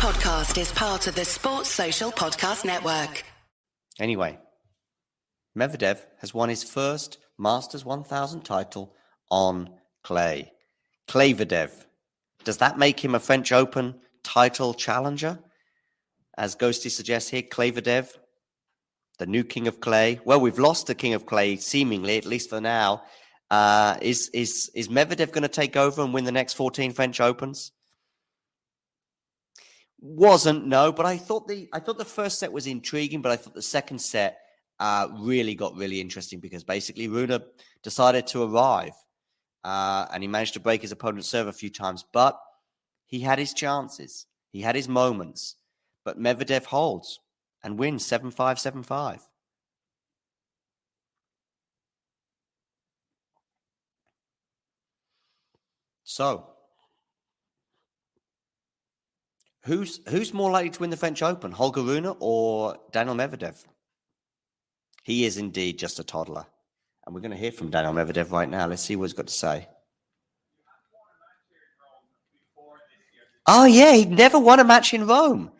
podcast is part of the Sports Social Podcast Network. Anyway, Medvedev has won his first Masters 1000 title on clay. Clayvedev. Does that make him a French Open title challenger? As Ghosty suggests here, Clayvedev, the new king of clay. Well, we've lost the king of clay, seemingly, at least for now. Uh, is is is Medvedev going to take over and win the next 14 French Opens? Wasn't no, but I thought the I thought the first set was intriguing, but I thought the second set uh, really got really interesting because basically Rune decided to arrive uh, and he managed to break his opponent's serve a few times, but he had his chances, he had his moments, but Medvedev holds and wins 7 5 7 5. So, who's who's more likely to win the French Open, Holger Rune or Daniel Medvedev? He is indeed just a toddler, and we're going to hear from Daniel Medvedev right now. Let's see what he's got to say. Oh yeah, he never won a match in Rome.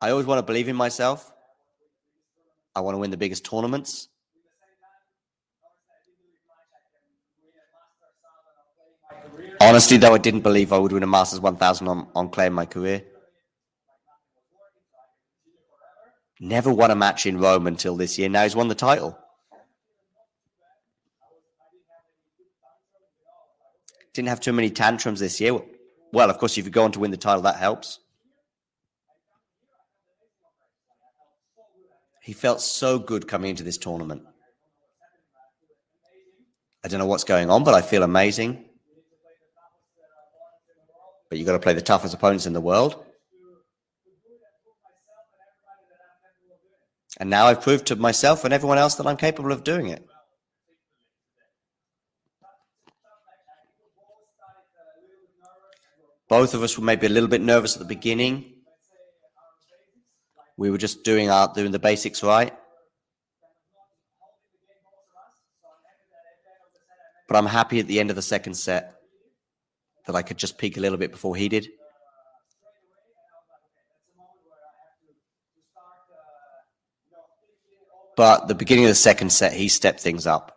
I always want to believe in myself. I want to win the biggest tournaments. Honestly, though, I didn't believe I would win a Masters 1000 on, on clay in my career. Never won a match in Rome until this year. Now he's won the title. Didn't have too many tantrums this year. Well, of course, if you go on to win the title, that helps. He felt so good coming into this tournament. I don't know what's going on, but I feel amazing but you've got to play the toughest opponents in the world. And now I've proved to myself and everyone else that I'm capable of doing it. Both of us were maybe a little bit nervous at the beginning. We were just doing our doing the basics right. But I'm happy at the end of the second set that I could just peak a little bit before he did? But the beginning of the second set, he stepped things up.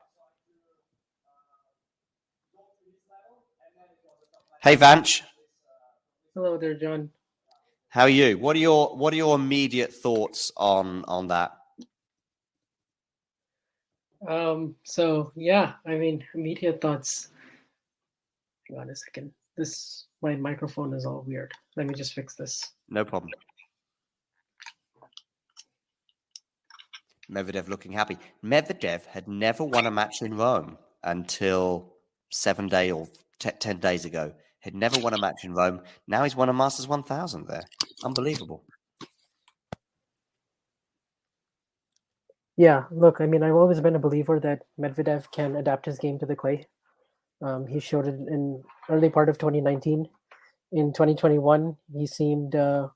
Hey Vansh. Hello there, John. How are you? What are your what are your immediate thoughts on on that? Um, so yeah, I mean immediate thoughts. Hang on a second. This my microphone is all weird. Let me just fix this. No problem. Medvedev looking happy. Medvedev had never won a match in Rome until seven day or t- ten days ago. Had never won a match in Rome. Now he's won a Masters 1000 there. Unbelievable. Yeah, look, I mean, I've always been a believer that Medvedev can adapt his game to the clay. Um, he showed it in early part of 2019. In 2021, he seemed uh,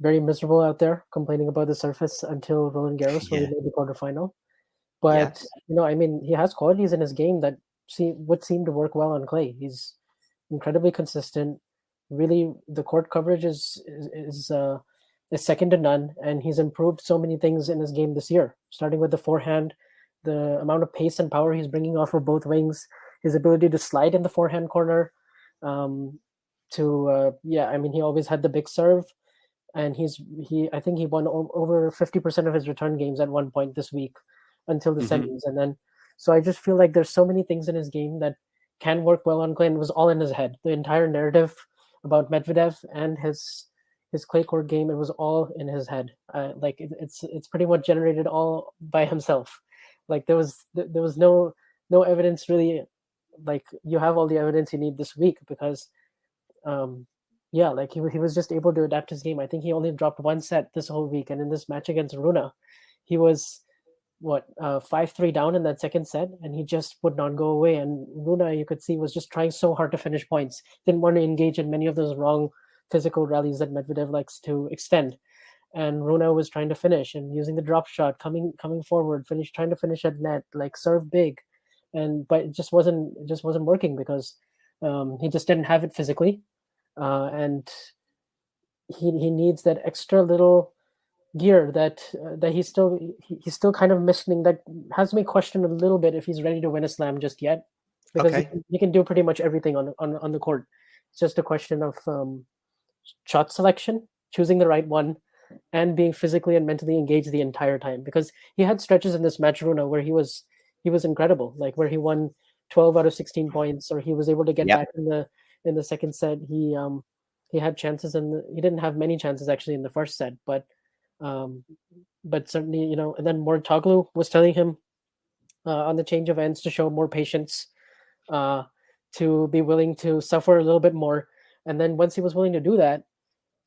very miserable out there, complaining about the surface until Roland Garros, yeah. where he made the quarterfinal. But yes. you know, I mean, he has qualities in his game that see would seem to work well on clay. He's incredibly consistent. Really, the court coverage is is is, uh, is second to none, and he's improved so many things in his game this year. Starting with the forehand, the amount of pace and power he's bringing off of both wings, his ability to slide in the forehand corner. Um, to uh, yeah, I mean, he always had the big serve, and he's he. I think he won o- over fifty percent of his return games at one point this week, until the mm-hmm. semis, and then. So I just feel like there's so many things in his game that can work well on clay. And it was all in his head. The entire narrative about Medvedev and his his clay court game, it was all in his head. Uh, like it, it's it's pretty much generated all by himself. Like there was there was no no evidence really like you have all the evidence you need this week because um yeah like he, he was just able to adapt his game. I think he only dropped one set this whole week and in this match against rune he was what uh, five three down in that second set and he just would not go away. And rune you could see was just trying so hard to finish points. Didn't want to engage in many of those wrong physical rallies that medvedev likes to extend. And rune was trying to finish and using the drop shot coming coming forward finish trying to finish at net like serve big and but it just wasn't it just wasn't working because Um, he just didn't have it physically, uh, and he he needs that extra little gear that uh, that he's still he, he's still kind of missing. That has me question a little bit if he's ready to win a slam just yet, because Okay. he, can- he can do pretty much everything on on on the court. It's just a question of um, shot selection, choosing the right one, and being physically and mentally engaged the entire time. Because he had stretches in this match, Rune, where he was he was incredible, like where he won twelve out of sixteen points, or he was able to get Yep. back in the in the second set. He um he had chances and he didn't have many chances actually in the first set, but um but certainly you know and then Mouratoglou was telling him uh, on the change of ends to show more patience uh to be willing to suffer a little bit more and then once he was willing to do that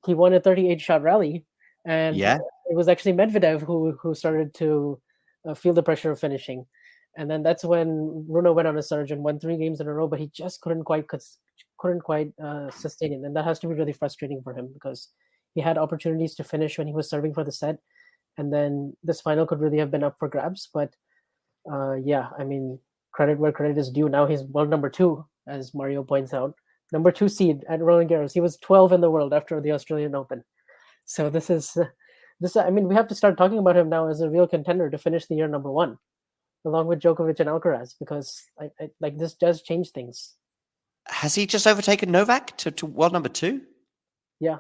he won a 38 shot rally and Yeah. it was actually Medvedev who who started to uh, feel the pressure of finishing and then that's when Bruno went on a surge and won three games in a row but he just couldn't quite couldn't quite uh, sustain it. And that has to be really frustrating for him because he had opportunities to finish when he was serving for the set. And then this final could really have been up for grabs but uh, yeah i mean credit where credit is due. Now he's world number two as mario points out. Number two seed at roland garros. He was 12 in the world after the australian open. So this is uh, this i mean we have to start talking about him now as a real contender to finish the year number one along with Djokovic and Alcaraz because I, I, like this does change things Has he just overtaken Novak to, to world number two? yeah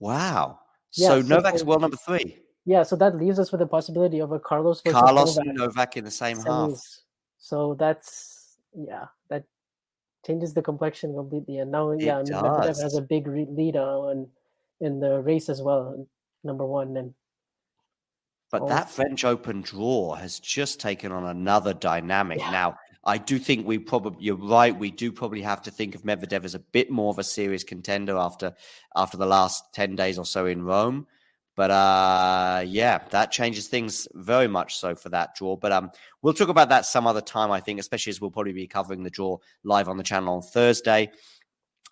Wow. Yeah, so so Novak's for- world number three. yeah so that leaves us with the possibility of a carlos versus Carlos Novak. and Novak in the same half. So that's yeah, that changes the complexion completely. And now, yeah, It mean, Medvedev has a big re- lead uh, on in the race as well, number one. And But Oh. that French Open draw has just taken on another dynamic. Yeah. Now, I do think we probably you're right. We do probably have to think of Medvedev as a bit more of a serious contender after after the last ten days or so in Rome. But uh, yeah, that changes things very much so for that draw. But um, we'll talk about that some other time. I think, especially as we'll probably be covering the draw live on the channel on Thursday.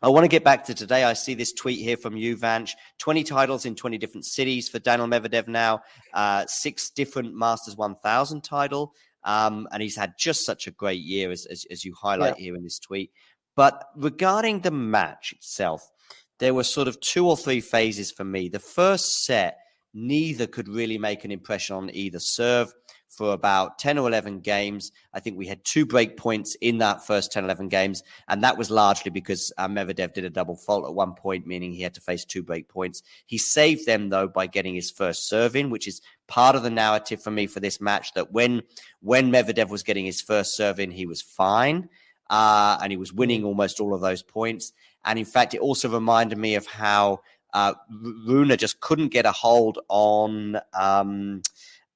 I want to get back to today. I see this tweet here from you, Vansh. 20 titles in 20 different cities for Daniel Medvedev now, uh, six different Masters 1000 title. Um, and he's had just such a great year, as, as, as you highlight here in this tweet. But regarding the match itself, there were sort of two or three phases for me. The first set, neither could really make an impression on either serve for about 10 or 11 games. I think we had two break points in that first 10, 11 games. And that was largely because uh, Medvedev did a double fault at one point, meaning he had to face two break points. He saved them, though, by getting his first serve in, which is part of the narrative for me for this match that when, when Medvedev was getting his first serve in, he was fine. Uh, and he was winning almost all of those points. And in fact, it also reminded me of how uh, Rune just couldn't get a hold on um,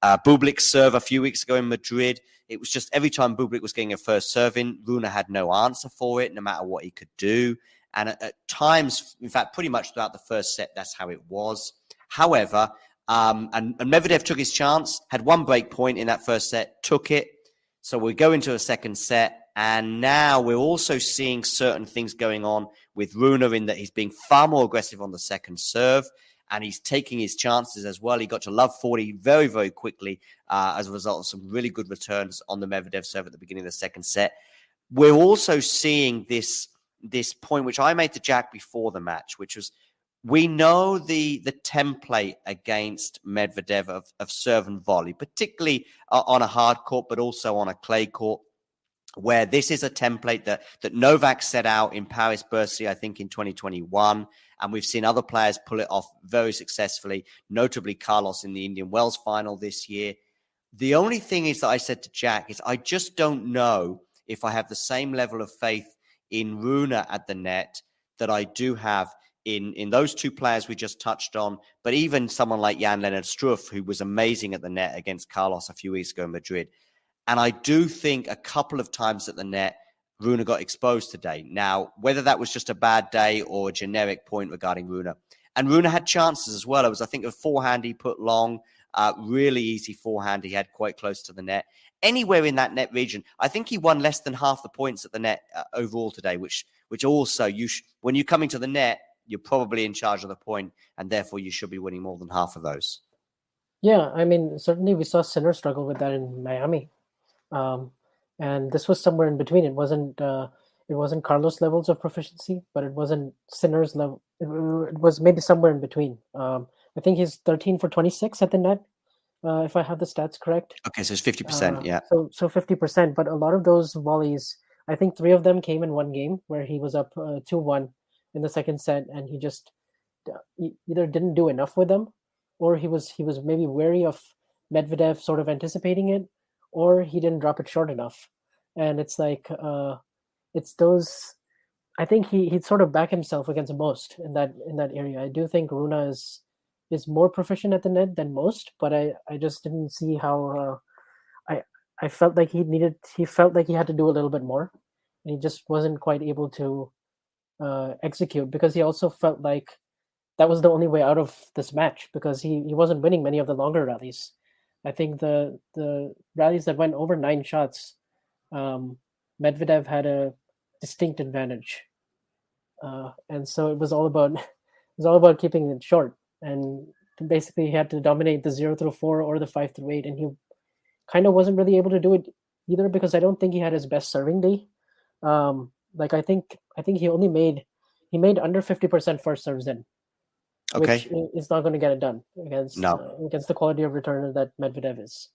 uh, Bublik's serve a few weeks ago in Madrid. It was just every time Bublik was getting a first serve in, Rune had no answer for it, no matter what he could do. And at, at times, in fact, pretty much throughout the first set, that's how it was. However, um, and, and Medvedev took his chance, had one break point in that first set, took it. So we go into a second set, and now we're also seeing certain things going on with Rune in that he's being far more aggressive on the second serve and he's taking his chances as well. He got to love 40 very, very quickly uh, as a result of some really good returns on the Medvedev serve at the beginning of the second set. We're also seeing this this point which I made to Jack before the match, which was we know the the template against Medvedev of, of serve and volley, particularly uh, on a hard court, but also on a clay court where this is a template that that Novak set out in Paris Bercy, I think in 2021, and we've seen other players pull it off very successfully, notably Carlos in the Indian Wells final this year. The only thing is that I said to Jack is I just don't know if I have the same level of faith in Rune at the net that I do have in in those two players we just touched on, but even someone like Jan Lennard Struff, who was amazing at the net against Carlos a few weeks ago in Madrid. And I do think a couple of times at the net, Rune got exposed today. Now, whether that was just a bad day or a generic point regarding Rune, and Rune had chances as well. It was, I think, a forehand he put long, uh, really easy forehand he had quite close to the net. Anywhere in that net region, I think he won less than half the points at the net uh, overall today. Which, which also you, sh- when you're coming to the net, you're probably in charge of the point, and therefore you should be winning more than half of those. Yeah, I mean, certainly we saw Sinner struggle with that in Miami, um, and this was somewhere in between. It wasn't. Uh, it wasn't Carlos levels of proficiency, but it wasn't Sinner's level. It, it was maybe somewhere in between. Um, I think he's 13 for 26 at the net, uh, if I have the stats correct. Okay, so it's 50%, Uh, yeah. So so 50%, but a lot of those volleys, I think three of them came in one game where he was up uh, 2-1 in the second set and he just uh, e- either didn't do enough with them or he was he was maybe wary of Medvedev sort of anticipating it or he didn't drop it short enough. And it's like uh it's those I think he he'd sort of back himself against most in that in that area. I do think Rune is is more proficient at the net than most, but I I just didn't see how uh, I I felt like he needed he felt like he had to do a little bit more, and he just wasn't quite able to uh, execute because he also felt like that was the only way out of this match because he he wasn't winning many of the longer rallies. I think the the rallies that went over nine shots, um, Medvedev had a distinct advantage, uh, and so it was all about it was all about keeping it short. And basically, he had to dominate the zero through four or the five through eight, and he kind of wasn't really able to do it either because I don't think he had his best serving day. Um, like I think I think he only made he made under fifty percent first serves in, Okay. which is not going to get it done against No. uh, against the quality of returner that Medvedev is.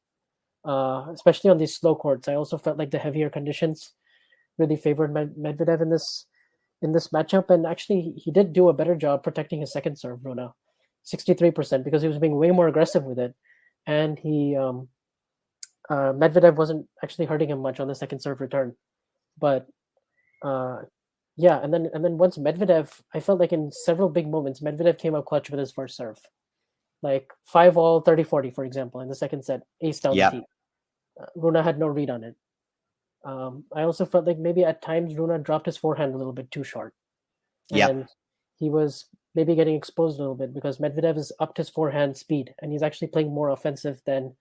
Uh, especially on these slow courts, I also felt like the heavier conditions really favored Med- Medvedev in this in this matchup, and actually he- did do a better job protecting his second serve, Rune, sixty three percent because he was being way more aggressive with it, and he um, uh, Medvedev wasn't actually hurting him much on the second serve return, but uh, yeah, and then and then once Medvedev, I felt like in several big moments, Medvedev came up clutch with his first serve, like five all 30-40, for example, in the second set, ace down Yep. the tee. Uh, Rune had no read on it. Um, I also felt like maybe at times Rune dropped his forehand a little bit too short. Yep. And he was maybe getting exposed a little bit because Medvedev has upped his forehand speed and he's actually playing more offensive than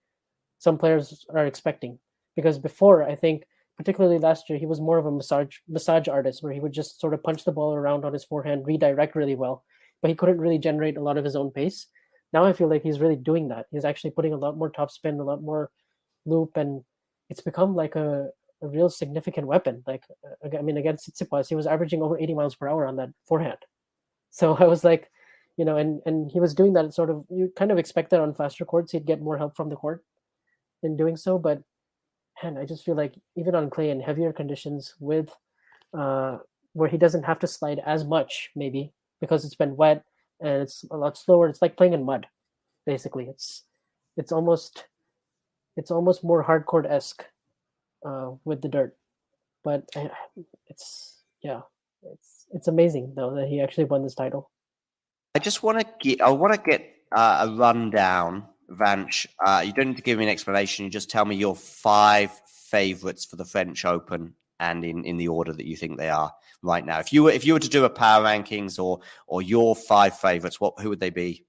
some players are expecting. Because before, I think, particularly last year, he was more of a massage massage artist where he would just sort of punch the ball around on his forehand, redirect really well, but he couldn't really generate a lot of his own pace. Now I feel like he's really doing that. He's actually putting a lot more topspin, a lot more loop, and it's become like a, a real significant weapon. Like, uh, I mean, against Tsitsipas, he was averaging over 80 miles per hour on that forehand. So I was like, you know, and and he was doing that sort of. You kind of expect that on faster courts, he'd get more help from the court in doing so. But man, I just feel like even on clay in heavier conditions, with uh, where he doesn't have to slide as much, maybe because it's been wet and it's a lot slower. It's like playing in mud, basically. It's it's almost it's almost more hardcourt esque uh, with the dirt, but I, it's yeah, it's it's amazing though that he actually won this title. I just want to get. I want to get uh, a rundown, Vansh. Uh, you don't need to give me an explanation. You just tell me your five favorites for the French Open and in, in the order that you think they are right now. If you were if you were to do a power rankings or or your five favorites, what who would they be?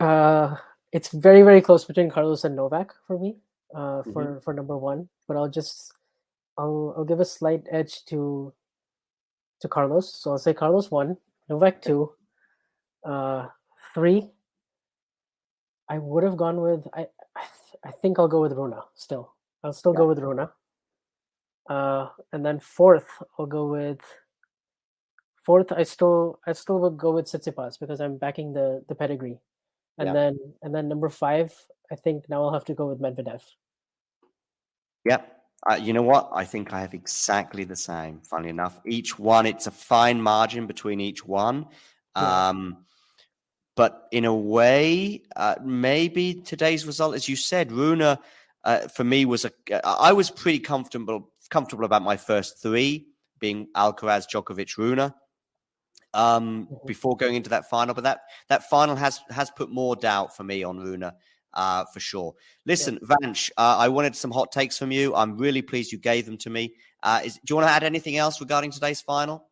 Uh, it's very very close between Carlos and Novak for me. Uh, for for number one, but I'll just I'll I'll give a slight edge to to Carlos. So I'll say Carlos one, Novak two, uh, three. I would have gone with I I, th- I think I'll go with Rune still. I'll still go with Rune. Uh, and then fourth, I'll go with fourth. I still I still would go with Tsitsipas because I'm backing the the pedigree. And Yeah. then and then number five, I think now I'll have to go with Medvedev. Yep. Uh, you know what? I think I have exactly the same. Funny enough, each one it's a fine margin between each one. Yeah. But in a way, uh, maybe today's result, as you said, Rune, uh, for me was a. I was pretty comfortable comfortable about my first three being Alcaraz, Djokovic, Rune. Um, Mhm. before going into that final, but that that final has has put more doubt for me on Rune, uh, for sure. Listen, Vansh, uh, I wanted some hot takes from you. I'm really pleased you gave them to me. Uh, is, do you want to add anything else regarding today's final?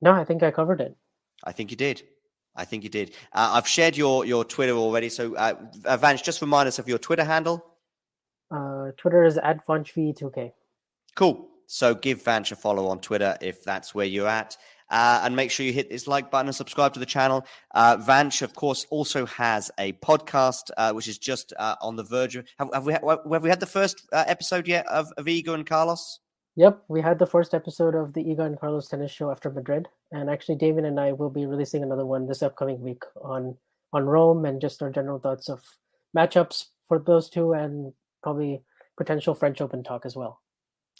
No, I think I covered it. I think you did. I think you did. Uh, I've shared your your Twitter already. So, uh, Vansh, just remind us of your Twitter handle. Uh, Twitter is at VunchV2K. Cool. So give Vansh a follow on Twitter if that's where you're at. Uh, and make sure you hit this like button and subscribe to the channel. Uh, Vansh, of course, also has a podcast, uh, which is just uh, on the verge of. Have, have, we, have we had the first uh, episode yet of, of Iga and Carlos? Yep, we had the first episode of the Iga and Carlos tennis show after Madrid, and actually, David and I will be releasing another one this upcoming week on on Rome and just our general thoughts of matchups for those two, and probably potential French Open talk as well.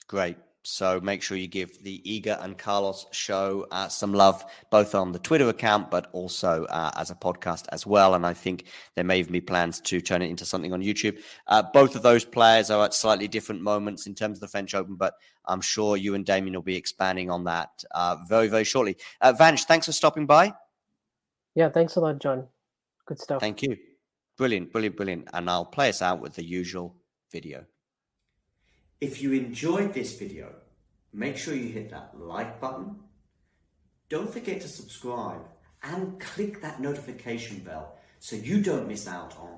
Great. So make sure you give the Iga and Carlos show uh, some love, both on the Twitter account, but also uh, as a podcast as well. And I think there may even be plans to turn it into something on YouTube. Uh, both of those players are at slightly different moments in terms of the French Open, but I'm sure you and Damien will be expanding on that uh, very, very shortly. Uh, Vansh, thanks for stopping by. Yeah, thanks a lot, John. Good stuff. Thank you. Brilliant, brilliant, brilliant. And I'll play us out with the usual video. If you enjoyed this video, make sure you hit that like button. Don't forget to subscribe and click that notification bell so you don't miss out on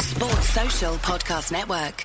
Sports Social Podcast Network.